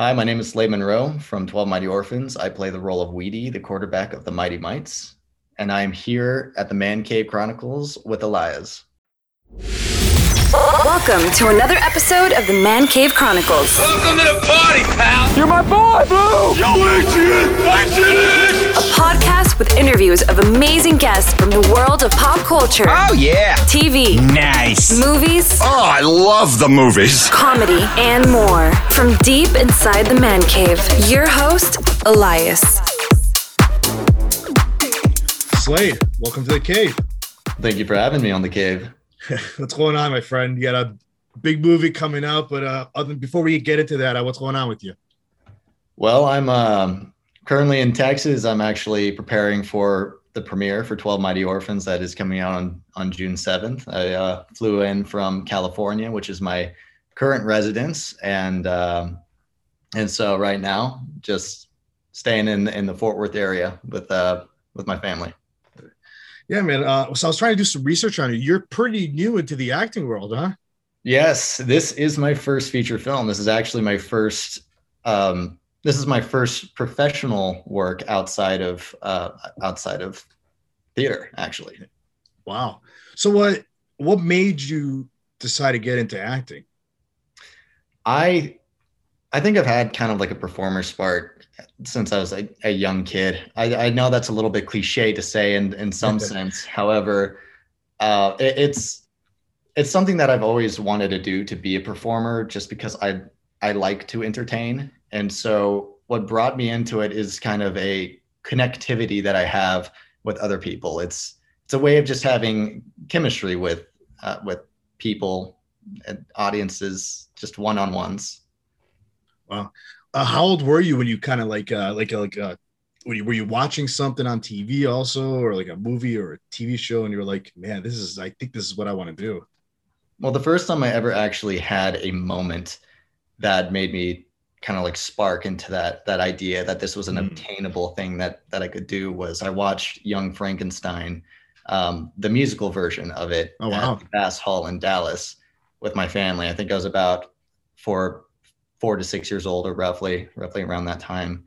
Hi, my name is Slade Monroe from 12 Mighty Orphans. I play the role of Wheatie, the quarterback of the Mighty Mites, and I am here at the Man Cave Chronicles with Elias. Welcome to another episode of the Man Cave Chronicles, Welcome to the party, pal. You're my boy, Blue! Yo, Adrian, Adrian. a podcast with interviews of amazing guests from the world of pop culture, Oh, yeah. TV, Nice. movies, Oh, I love the movies. comedy, and more. From deep inside the Man Cave, your host, Elias. Slade, welcome to the cave. Thank you for having me on the cave. What's going on, my friend? You got a big movie coming out, but uh, other, before we get into that, uh, what's going on with you? Well, I'm um, currently in Texas. I'm actually preparing for the premiere for 12 Mighty Orphans that is coming out on, on June 7th. I uh, flew in from California, which is my current residence. And um, and so right now, just staying in, in the Fort Worth area with, uh, with my family. Yeah, man. Uh, so I was trying to do some research on you. You're pretty new into the acting world, huh? Yes, this is my first feature film. This is actually my first. Um, this is my first professional work outside of uh, outside of theater. Actually, Wow. So what what made you decide to get into acting? I I think I've had kind of like a performer spark since I was a, a young kid. I, I know that's a little bit cliche to say in in some sense. However, uh, it, it's it's something that I've always wanted to do to be a performer, just because I I like to entertain, and so what brought me into it is kind of a connectivity that I have with other people. It's it's a way of just having chemistry with uh, with people and audiences, just one on ones. Uh, how old were you when you kind of like uh, like like uh, were you, were you watching something on TV also, or like a movie or a TV show, and you were like, man, this is I think this is what I want to do. Well, the first time I ever actually had a moment that made me kind of like spark into that that idea that this was an Mm. obtainable thing that that I could do was I watched Young Frankenstein, um, the musical version of it Oh, wow. at Bass Hall in Dallas with my family. I think I was about four four to six years old or roughly roughly around that time.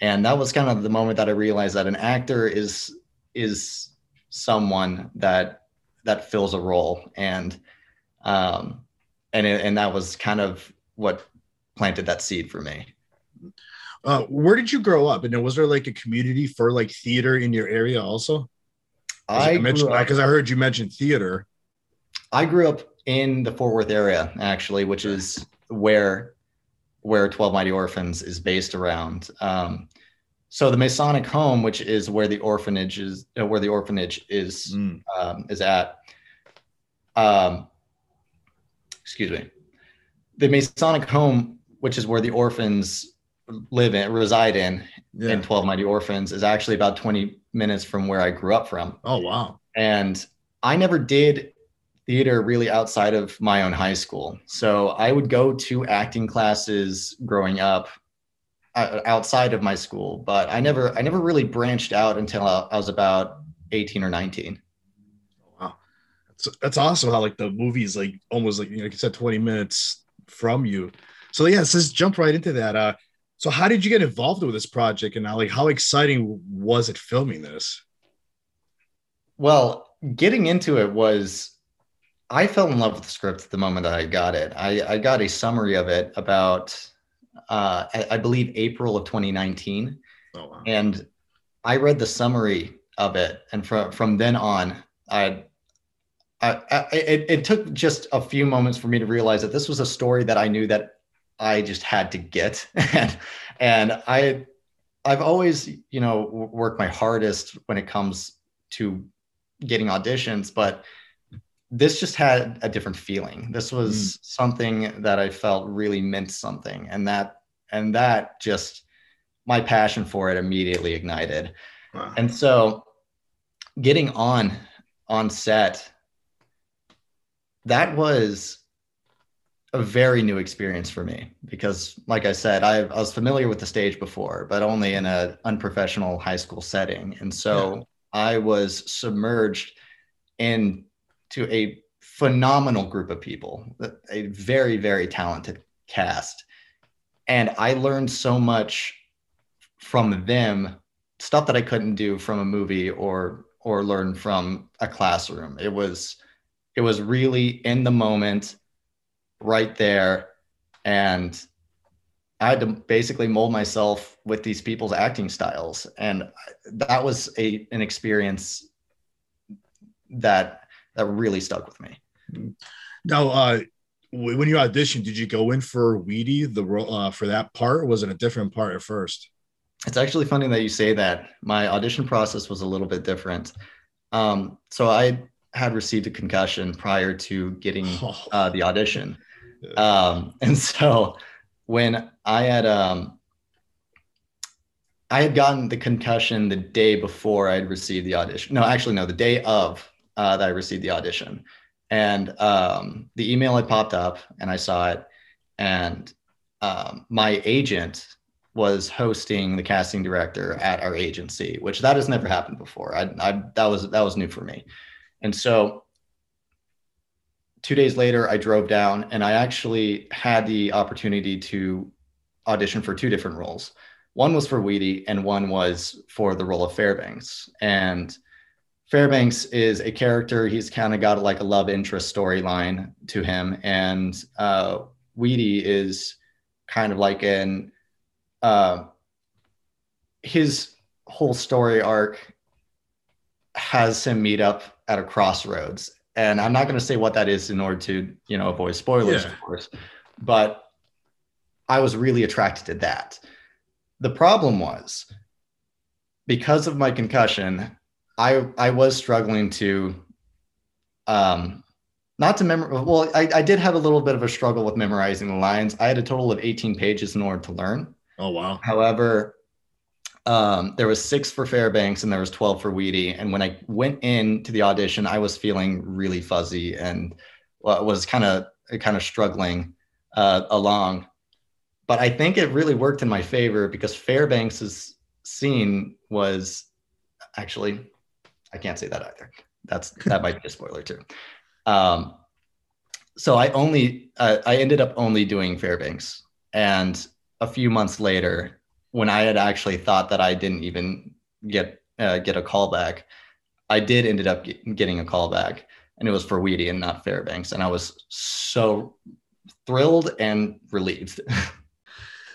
And that was kind of the moment that I realized that an actor is is someone that that fills a role and um, and it, and that was kind of what planted that seed for me. Uh, where did you grow up? And was there like a community for like theater in your area also? I I mentioned because I heard you mention theater. I grew up in the Fort Worth area actually, which is where where Twelve Mighty Orphans is based around. Um, so the Masonic Home, which is where the orphanage is, uh, where the orphanage is Mm. um, is at. Um, excuse me. The Masonic Home, which is where the orphans live in, reside in, Yeah. in 12 Mighty Orphans, is actually about 20 minutes from where I grew up from. oh wow. And I never did theater really outside of my own high school. So I would go to acting classes growing up uh, outside of my school, but I never I never really branched out until I was about 18 or 19. That's, that's awesome how like the movie's like almost like, you know, like you said, 20 minutes from you. So yeah, let's just jump right into that. Uh, so how did you get involved with this project and how, like how exciting was it filming this? Well, getting into it was I fell in love with the script the moment that I got it. I, I got a summary of it about uh, I, I believe April of 2019. Oh wow. and I read the summary of it, and from from then on, I, I, I it, it took just a few moments for me to realize that this was a story that I knew that I just had to get, and and I, I've always you know worked my hardest when it comes to getting auditions, but this just had a different feeling. This was mm. something that I felt really meant something, and that and that just my passion for it immediately ignited. Wow. And so getting on on set that was a very new experience for me because like I said I, I was familiar with the stage before but only in an unprofessional high school setting and so I was submerged into a phenomenal group of people, a very, very talented cast. and I learned so much from them, stuff that I couldn't do from a movie or or learn from a classroom. It was it was really in the moment, right there, and I had to basically mold myself with these people's acting styles, and that was a an experience that that really stuck with me. Now, uh, when you auditioned, did you go in for Wheatie the role uh, for that part, or was it a different part at first? It's actually funny that you say that. My audition process was a little bit different. Um, so I had received a concussion prior to getting uh, the audition, um, and so when I had um, I had gotten the concussion the day before I had received the audition. No, actually, no, the day of uh, that I received the audition and um, the email had popped up and I saw it, and um, my agent was hosting the casting director at our agency, which that has never happened before. I, I that was that was new for me, and so two days later, I drove down and I actually had the opportunity to audition for two different roles. One was for Wheatie, and one was for the role of Fairbanks, and Fairbanks is a character. He's kind of got like a love interest storyline to him, and uh, Wheatie is kind of like an uh, his whole story arc has him meet up at a crossroads, and I'm not going to say what that is in order to you know avoid spoilers, yeah. of course, but I was really attracted to that. The problem was because of my concussion, I I was struggling to um not to memorize well I, I did have a little bit of a struggle with memorizing the lines. I had a total of 18 pages in order to learn. Oh wow. However um, there was six for fairbanks and there was 12 for Wheatie. And when i went in to the audition i was feeling really fuzzy and well, was kind of kind of struggling uh, along. But i think it really worked in my favor because fairbanks's scene was actually I can't say that either. That's that might be a spoiler too. Um, so I only uh, I ended up only doing Fairbanks, and a few months later, when I had actually thought that I didn't even get uh, get a call back, I did ended up get, getting a call back, and it was for Wheatie and not Fairbanks, and I was so thrilled and relieved.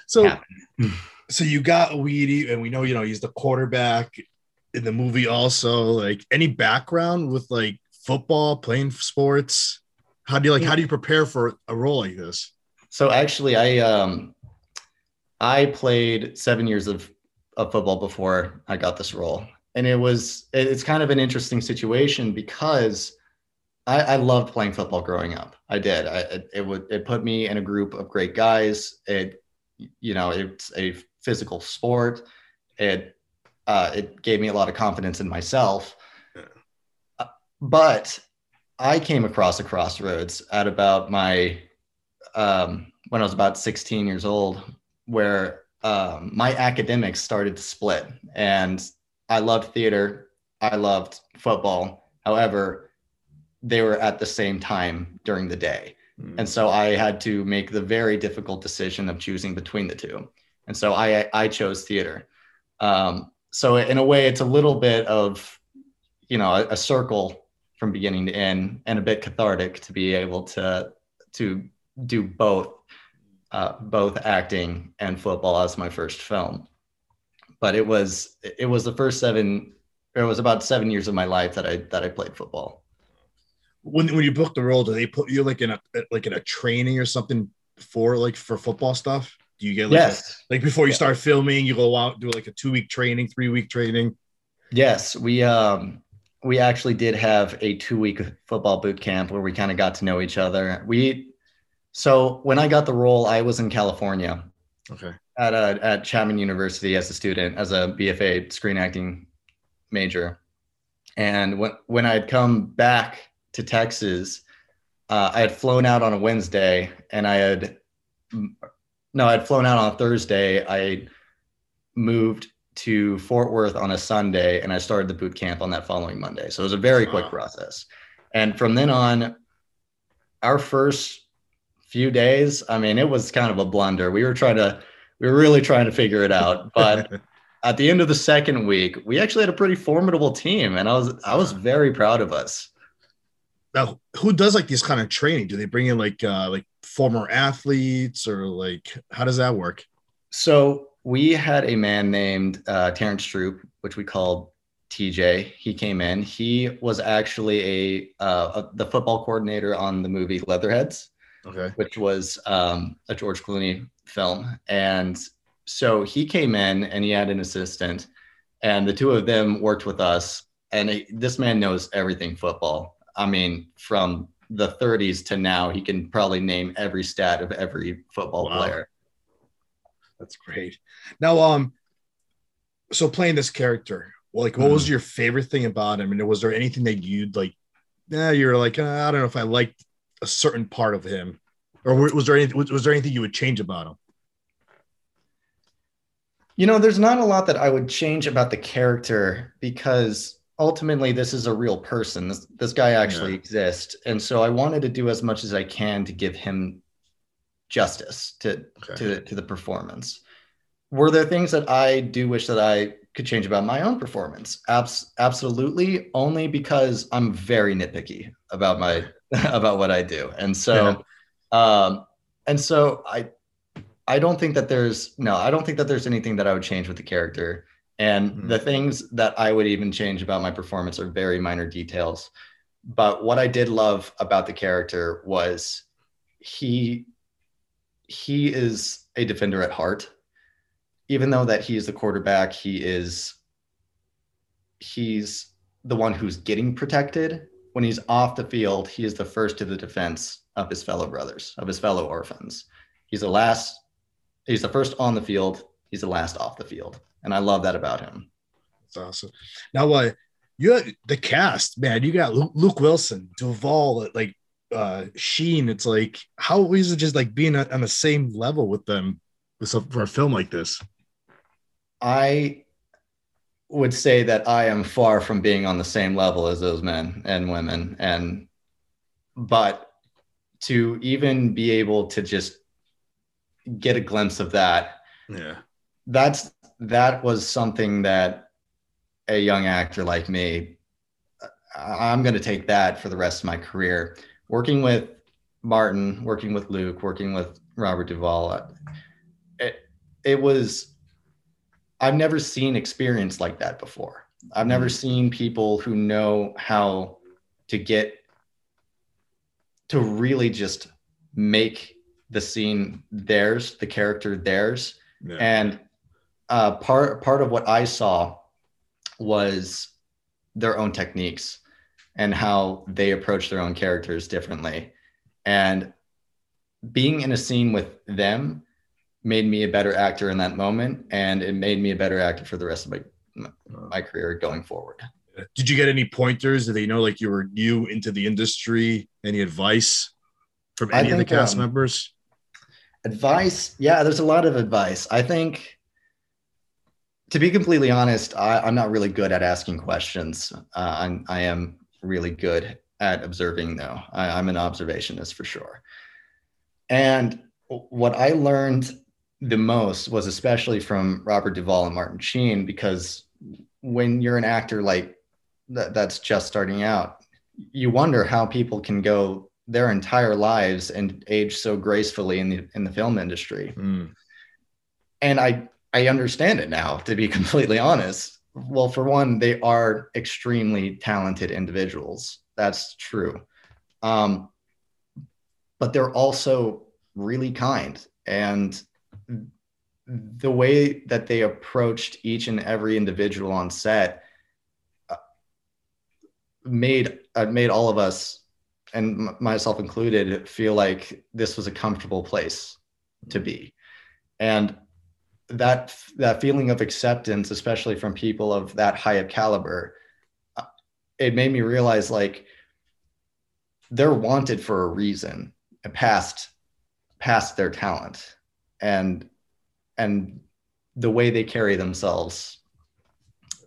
so, so you got Wheatie, and we know you know he's the quarterback in the movie also like any background with like football playing sports how do you like how do you prepare for a role like this so actually i um i played seven years of, of football before i got this role and it was it's kind of an interesting situation because I, I loved playing football growing up. I did. I, it, it would it put me in a group of great guys. It you know it's a physical sport. It uh, it gave me a lot of confidence in myself. Uh, but I came across a crossroads at about my um, when I was about 16 years old, where um, my academics started to split, and I loved theater, I loved football. However, they were at the same time during the day. Mm. And so I had to make the very difficult decision of choosing between the two. And so I, I chose theater. Um, so in a way, it's a little bit of, you know, a, a circle from beginning to end, and a bit cathartic to be able to to do both, uh, both acting and football as my first film. But it was it was the first seven. It was about seven years of my life that I that I played football. When when you booked the role, do they put you like in a like in a training or something for like for football stuff? Do you get like yes. A, like before you yeah. start filming, you go out do like a two week training, three week training? Yes, we um we actually did have a two week football boot camp where we kind of got to know each other. We so when I got the role, I was in California. Okay. At a, at Chapman University as a student, as a BFA screen acting major, and when when I had come back to Texas, uh, I had flown out on a Wednesday, and I had no, I'd flown out on Thursday. I moved to Fort Worth on a Sunday, and I started the boot camp on that following Monday. So it was a very quick process. And from then on, our first few days, I mean, it was kind of a blunder. We were trying to, we were really trying to figure it out. But at the end of the second week, we actually had a pretty formidable team, and I was I was very proud of us. Now, who does like these kind of training? Do they bring in like uh like former athletes or like how does that work? So we had a man named uh, Terrence Troop, which we called TJ. He came in. He was actually a, uh, a the football coordinator on the movie Leatherheads, Okay. which was um, a George Clooney film, and so he came in and he had an assistant, and the two of them worked with us. And it, this man knows everything football. I mean, from the 30s to now, he can probably name every stat of every football Wow. player. That's great. Now, um, so playing this character, like, what was your favorite thing about him? And was there anything that you'd like? Yeah, you're like, uh, I don't know if I liked a certain part of him, or was there anything? Was there anything you would change about him? You know, there's not a lot that I would change about the character because ultimately this is a real person. This this guy actually Yeah. exists. And so I wanted to do as much as I can to give him justice to Okay. to to the performance. Were there things that I do wish that I could change about my own performance? Abs- absolutely, only because I'm very nitpicky about my about what I do. And so um and so I I don't think that there's no, I don't think that there's anything that I would change with the character. And Mhm. the things that I would even change about my performance are very minor details. But what I did love about the character was he he is a defender at heart. Even though that he is the quarterback, he is he's the one who's getting protected. When he's off the field, he is the first to the defense of his fellow brothers, of his fellow orphans. He's the last he's the first on the field, he's the last off the field. And I love that about him. That's awesome. Now, uh, you had the cast, man. You got Luke, Luke Wilson, Duvall, like uh, Sheen. It's like how is it just like being on the same level with them with some, for a film like this? I would say that I am far from being on the same level as those men and women. And, but to even be able to just get a glimpse of that, Yeah. That's, that was something that a young actor like me, I'm going to take that for the rest of my career. Working with Martin, working with Luke, working with Robert Duvall, uh, it, it was I've never seen experience like that before. I've never mm-hmm. seen people who know how to get to really just make the scene theirs, the character theirs. Yeah. And uh, part part of what I saw was their own techniques and how they approach their own characters differently. And being in a scene with them made me a better actor in that moment, and it made me a better actor for the rest of my my, career going forward. Did you get any pointers? Did they know like you were new into the industry? Any advice from any of the cast um, members? Advice, yeah, there's a lot of advice. I think, to be completely honest, I, I'm not really good at asking questions. Uh, I'm, I am really good at observing, though. I, I'm an observationist for sure. And what I learned the most was especially from Robert Duvall and Martin Sheen, because when you're an actor like that, that's just starting out, you wonder how people can go their entire lives and age so gracefully in the in the film industry. Mm. And I I understand it now, to be completely honest. Well, for one, they are extremely talented individuals. That's true. Um, but they're also really kind. And the way that they approached each and every individual on set uh, made uh, made all of us and myself included feel like this was a comfortable place to be and that that feeling of acceptance especially from people of that high of caliber uh, it made me realize like they're wanted for a reason past past their talent and and the way they carry themselves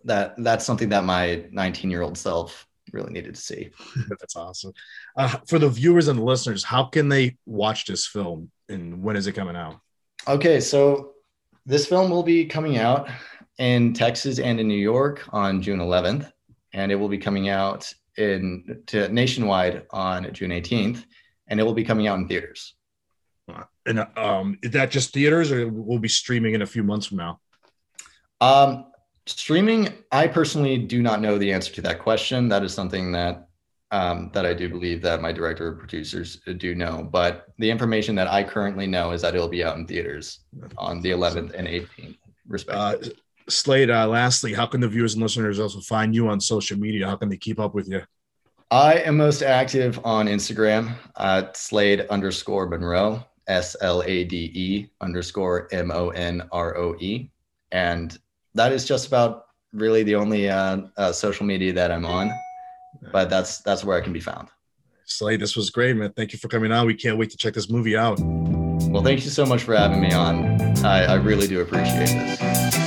that that's something that my 19 year old self really needed to see. That's awesome. Uh, for the viewers and the listeners, how can they watch this film and when is it coming out? Okay, so this film will be coming out in Texas and in New York on June 11th, and it will be coming out in to nationwide on June 18th, and it will be coming out in theaters. And um, is that just theaters, or will be streaming in a few months from now? Um, streaming, I personally do not know the answer to that question. That is something that um, that I do believe that my director of producers do know. But the information that I currently know is that it'll be out in theaters on the 11th and 18th, respectively. Uh, Slade, uh, lastly, how can the viewers and listeners also find you on social media? How can they keep up with you? I am most active on Instagram at Slade underscore Monroe, S L A D E underscore M O N R O E. And that is just about really the only uh, uh, social media that I'm on. But that's that's where I can be found. Slade, this was great, man. Thank you for coming on. We can't wait to check this movie out. Well, thank you so much for having me on. I, I really do appreciate this.